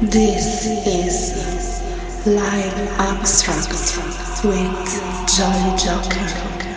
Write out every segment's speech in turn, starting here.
This is Live Abstract with Jolly Joker.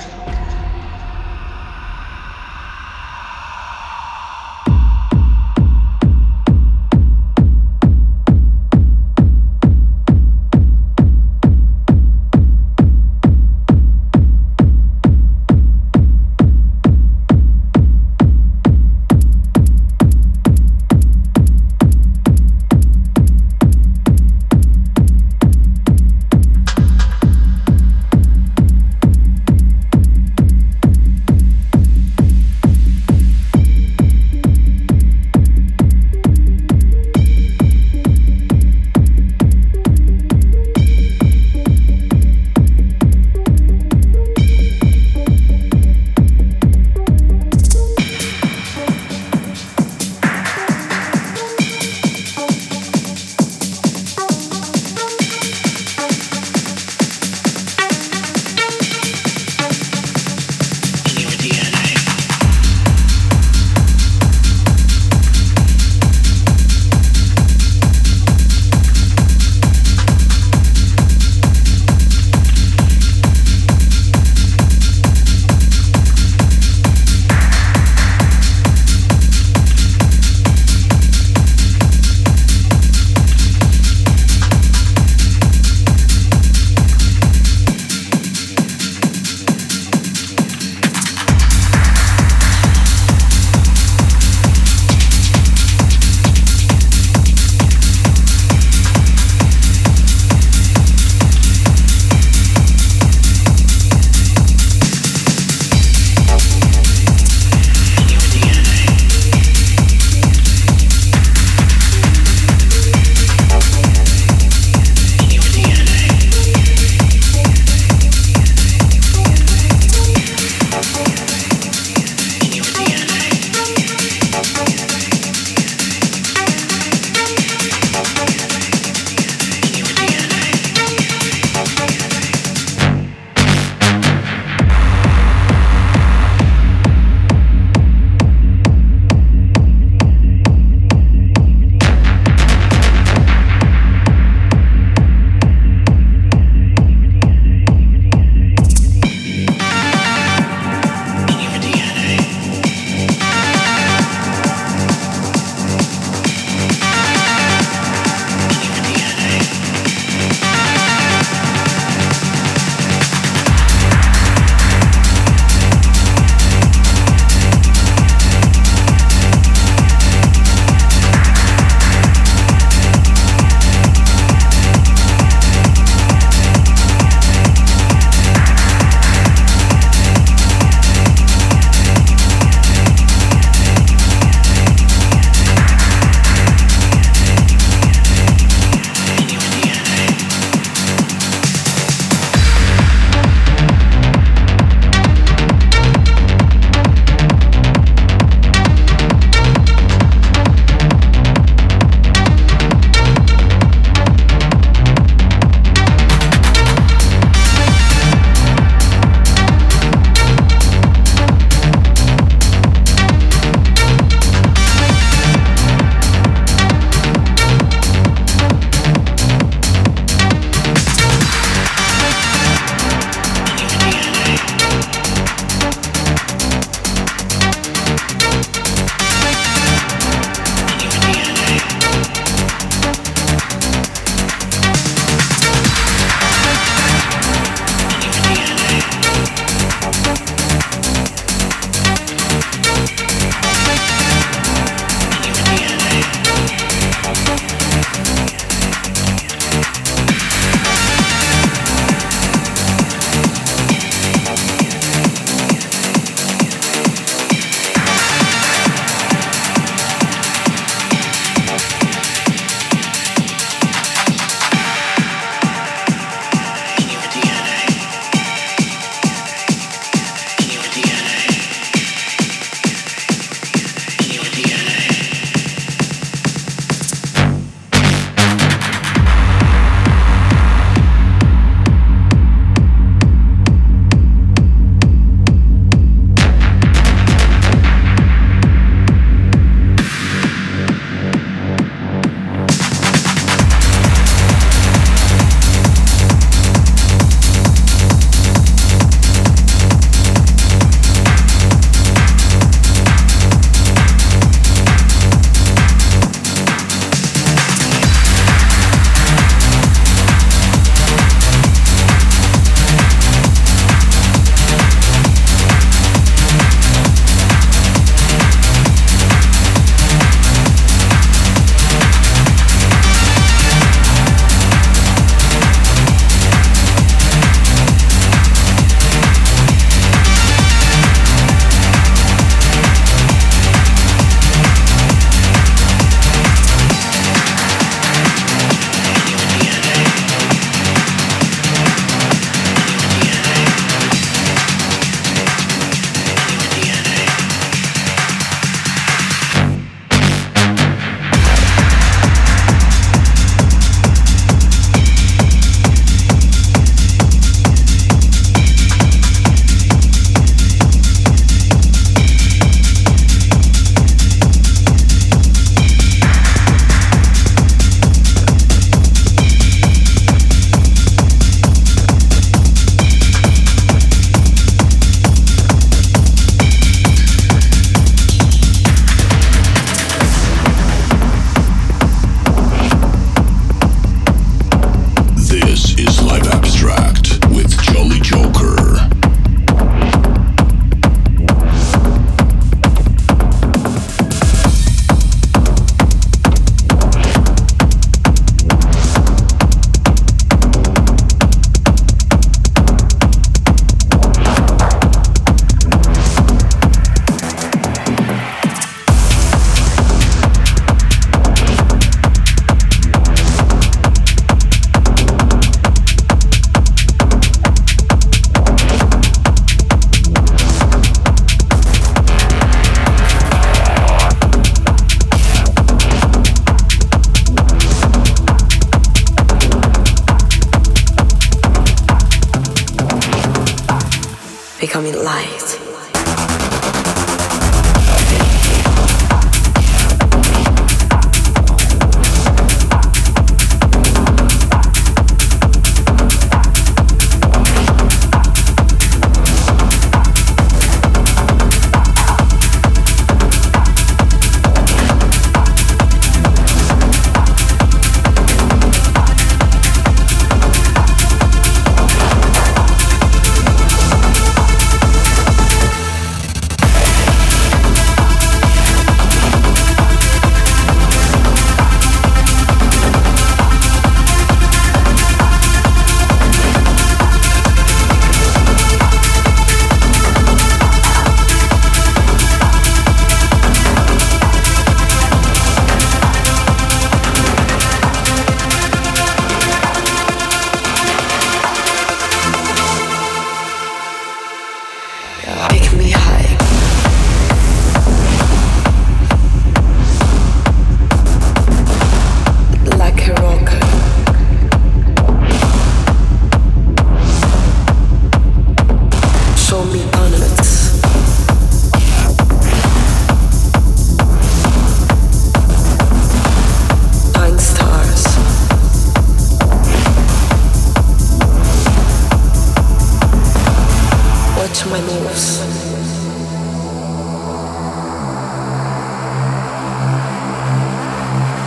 Becoming light.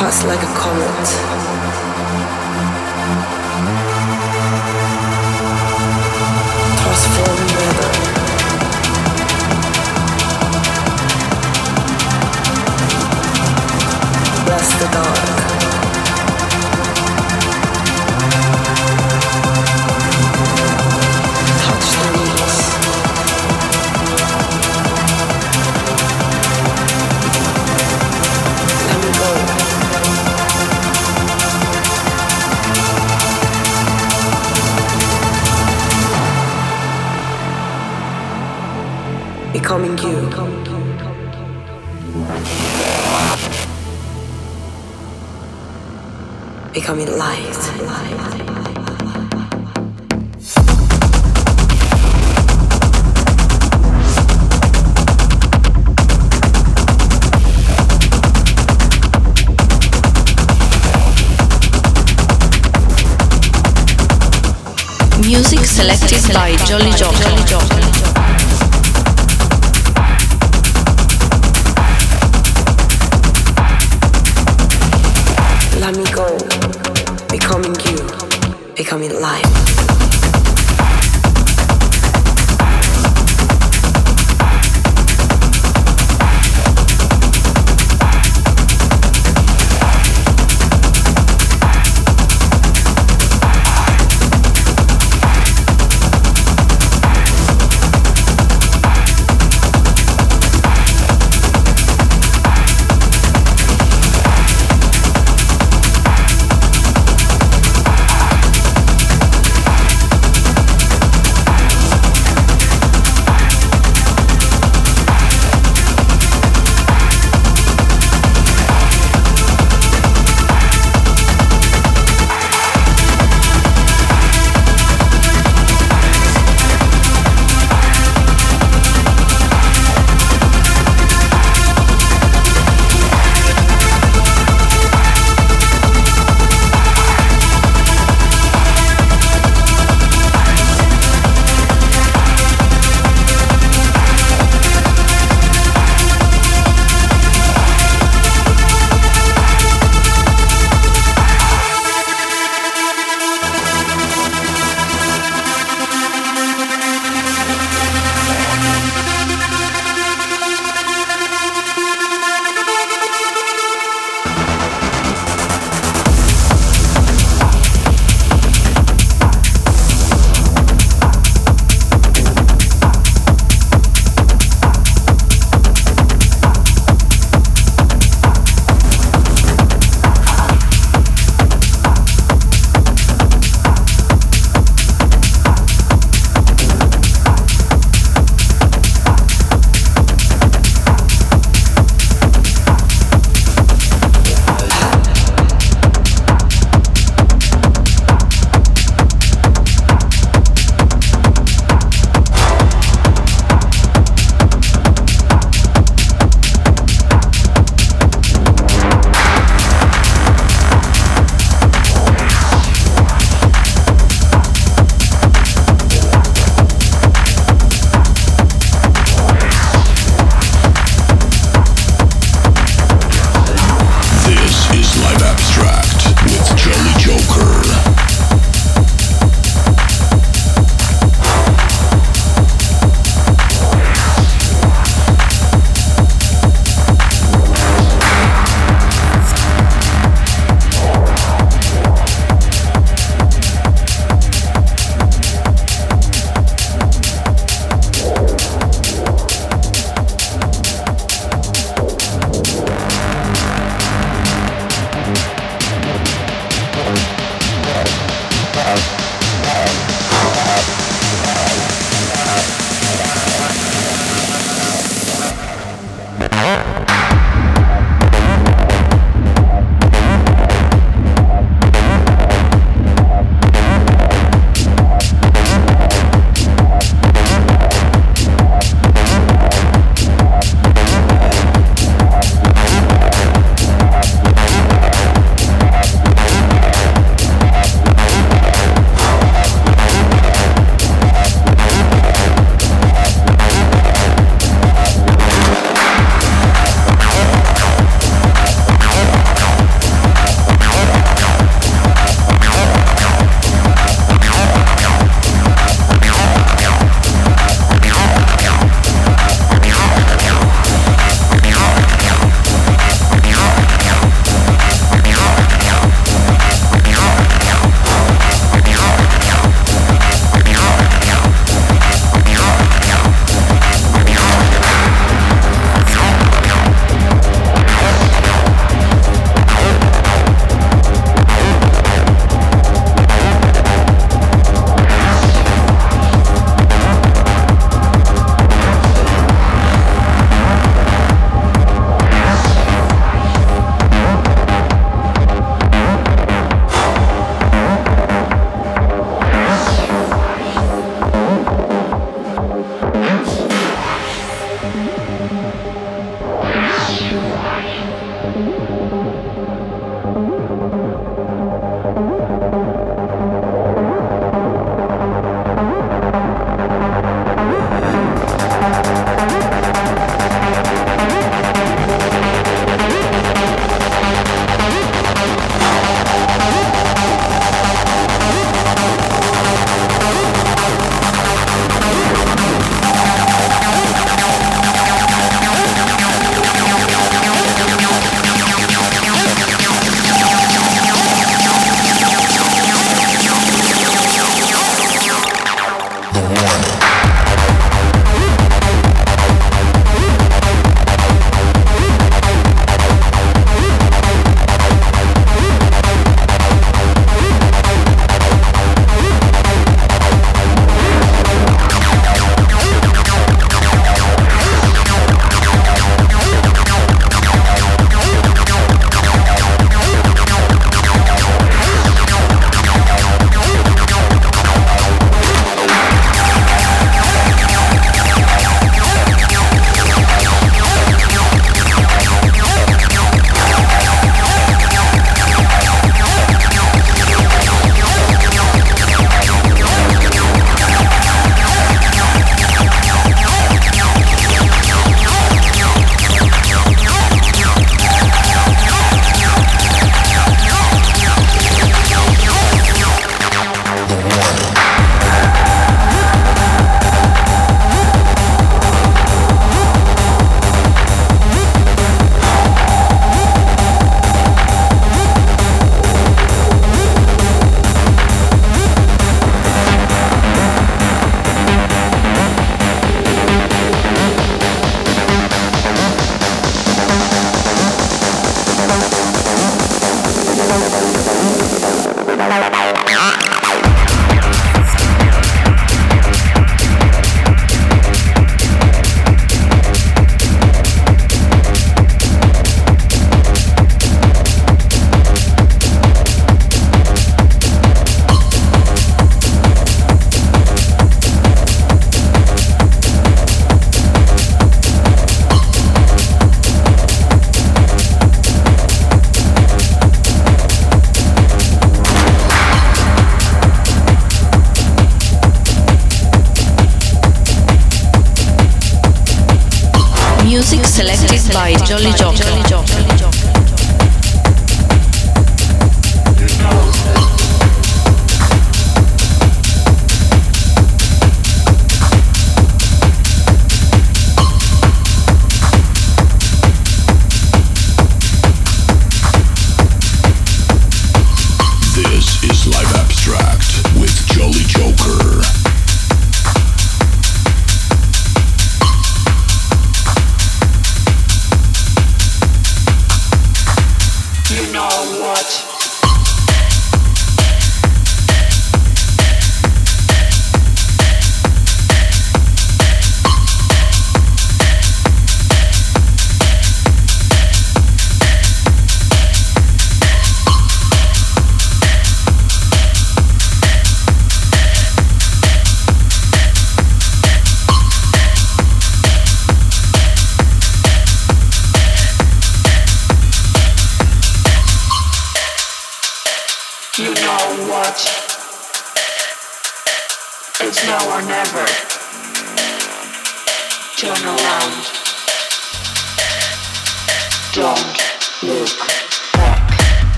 us like a comet. Jolly Joker.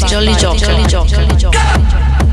By Jolly Joker. Music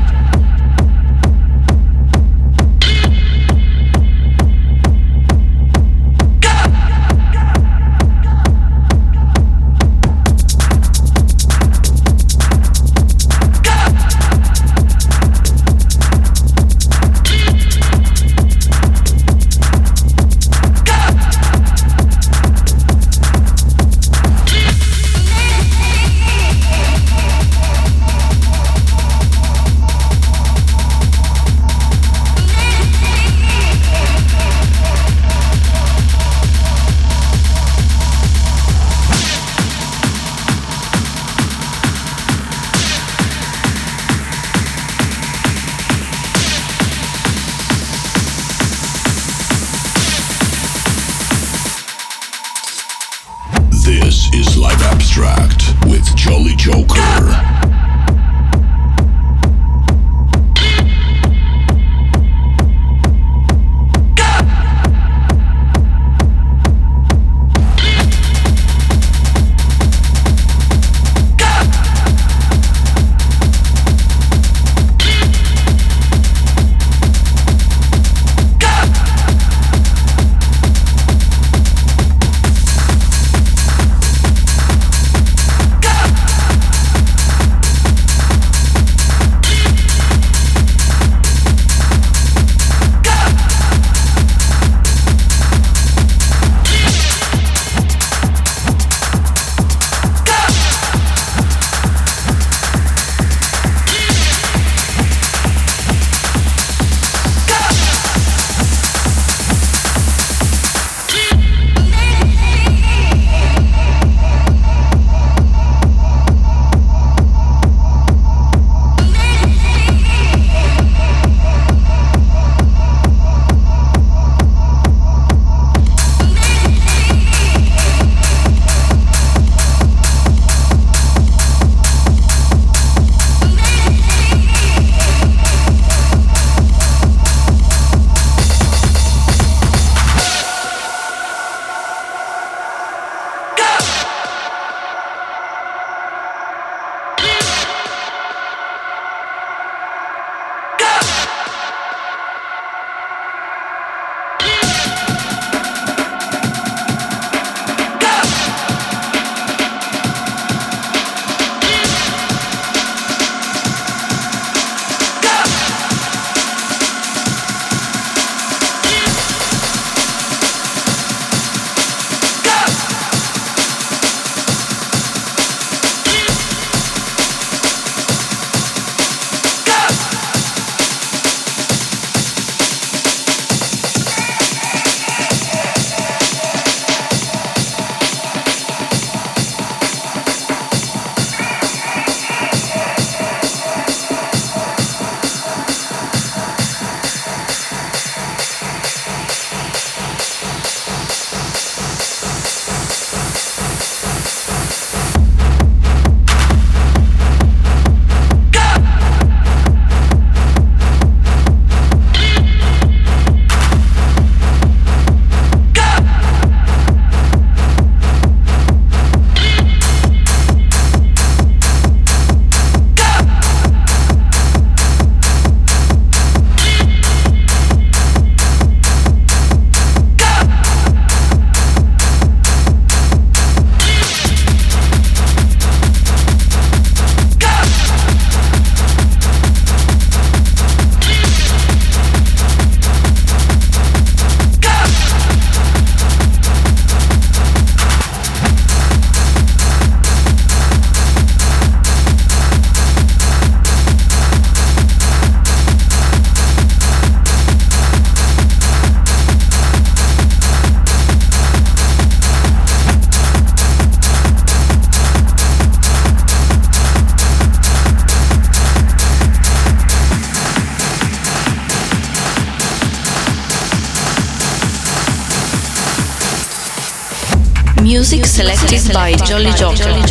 Jolly Joker.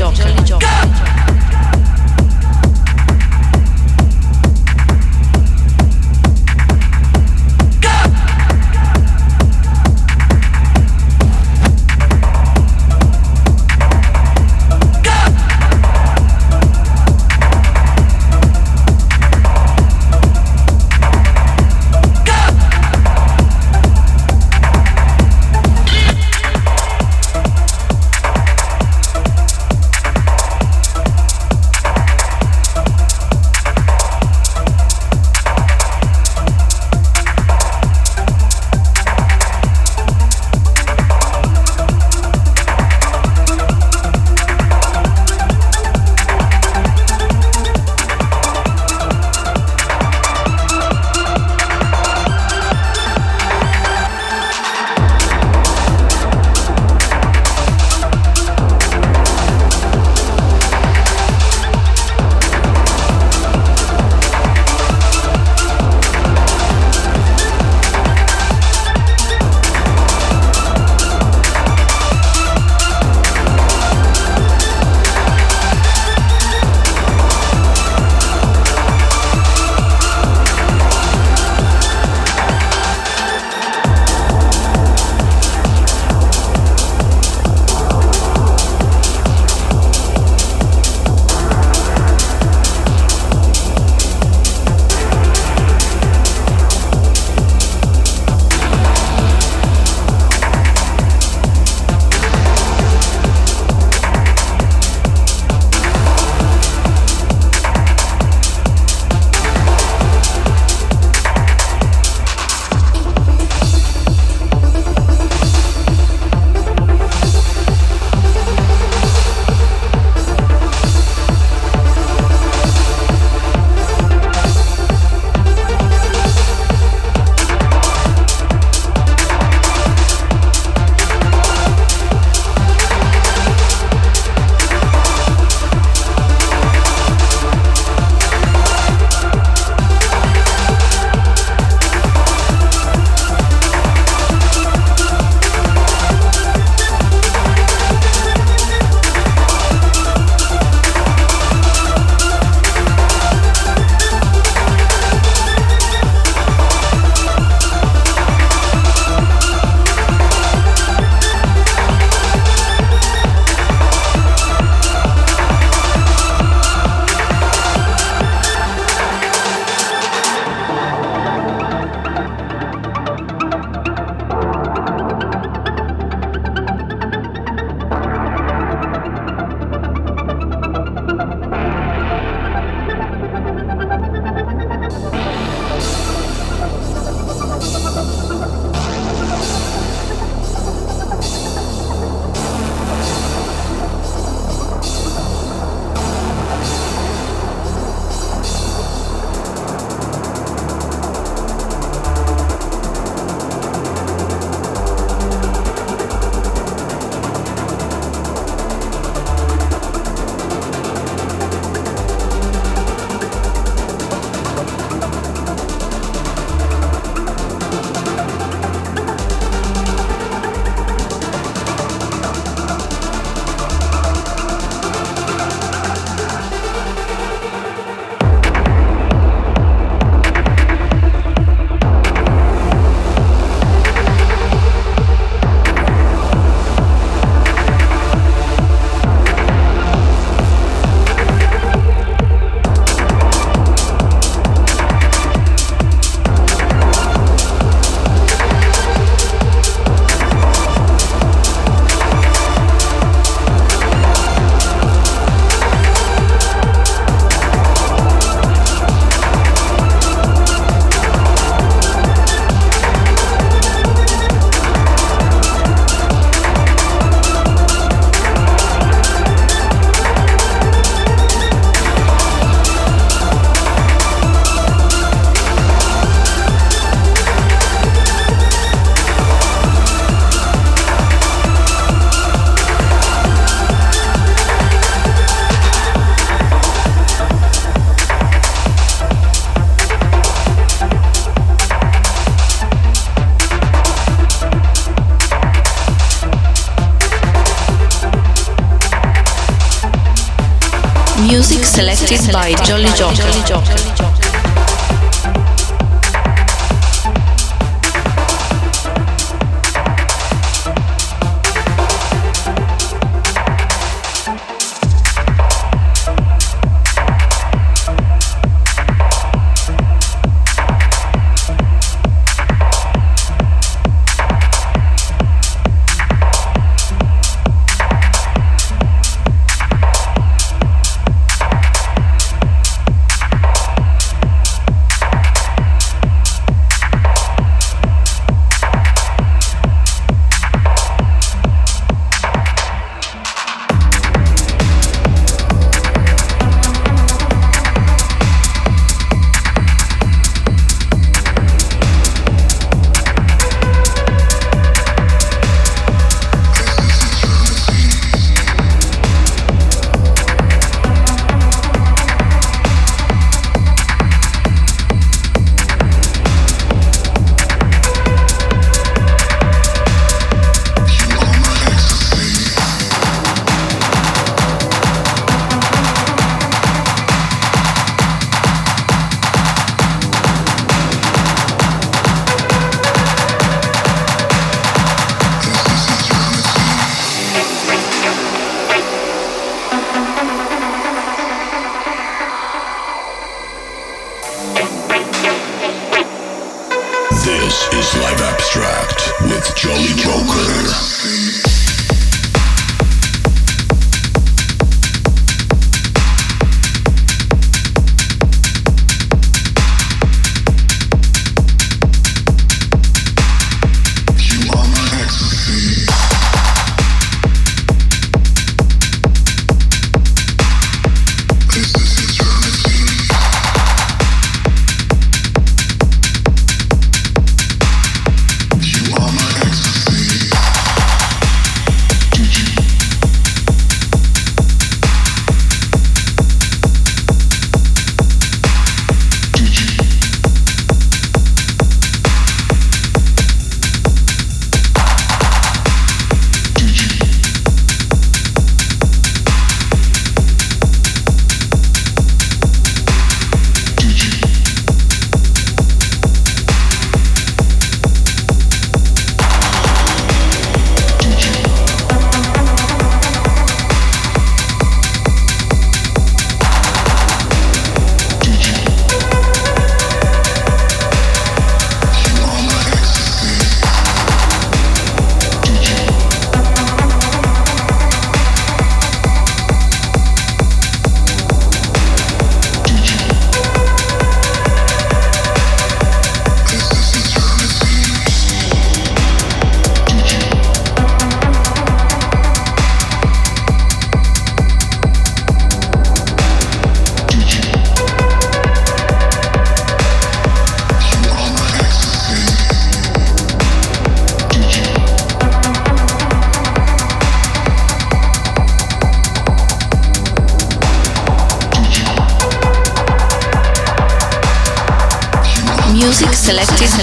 Selected by Jolly Joker.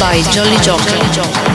By Jolly Joker.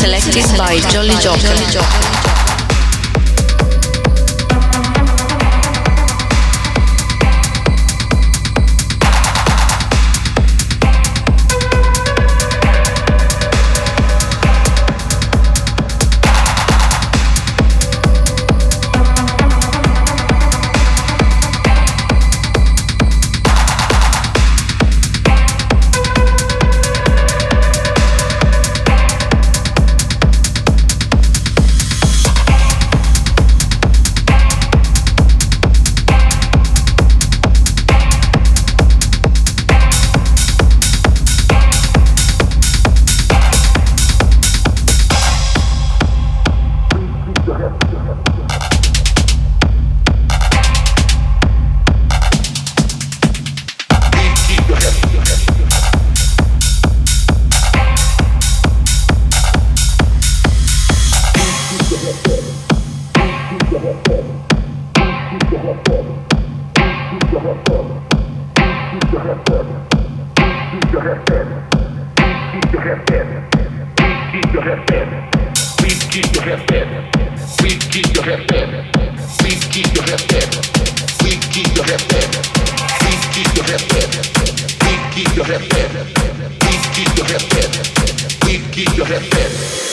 Selected by Jolly Joker. drifting.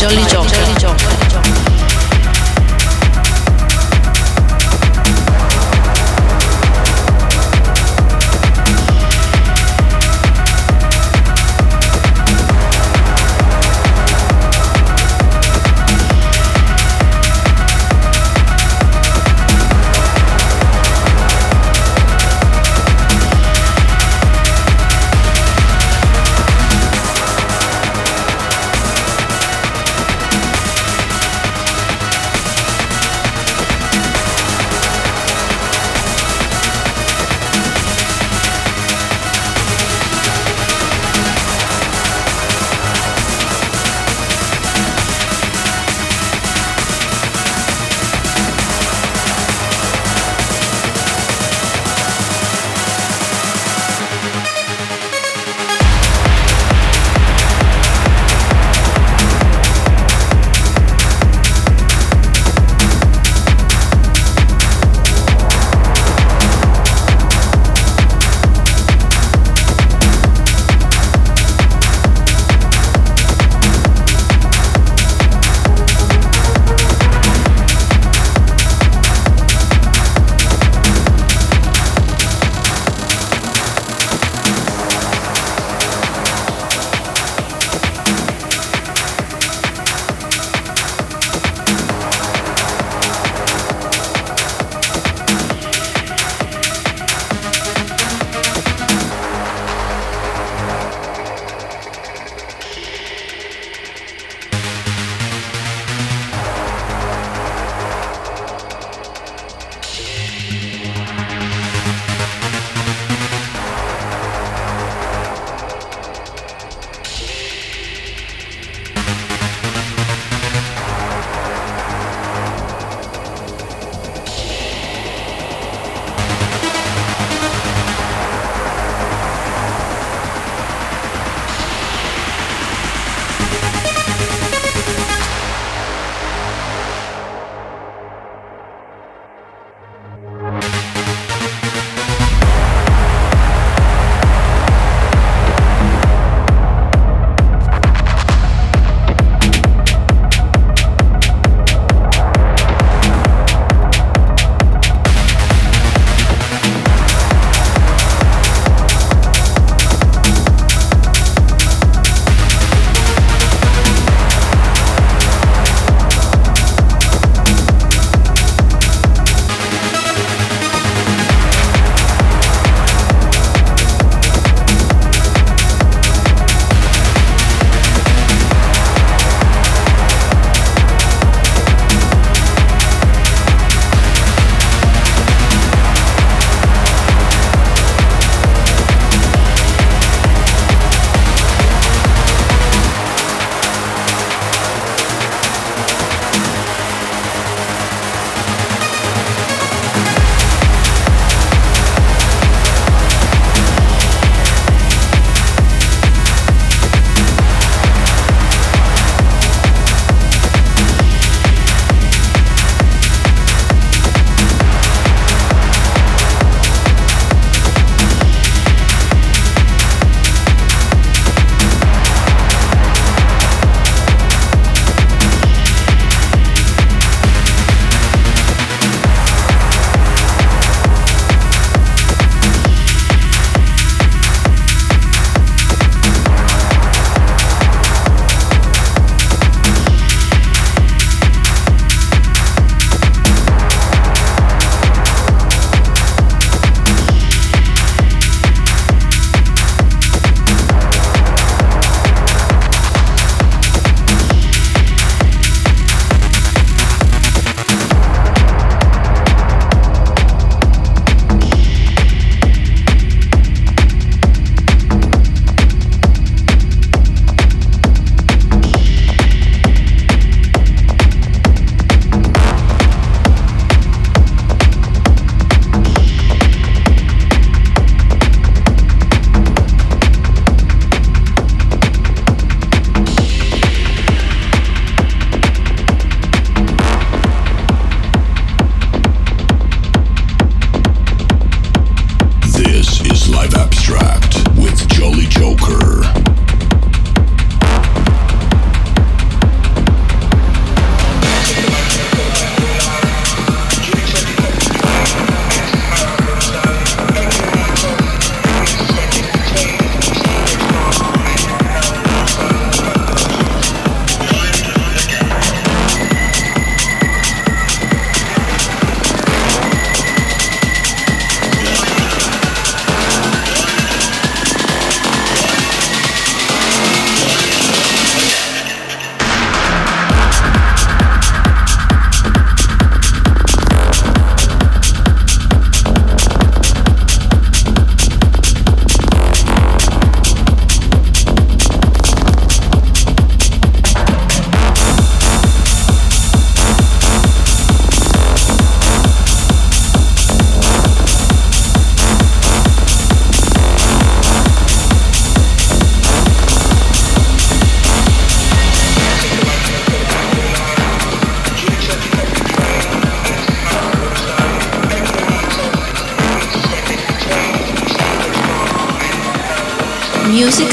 Jolly Joker.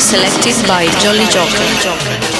Selected by Jolly Joker.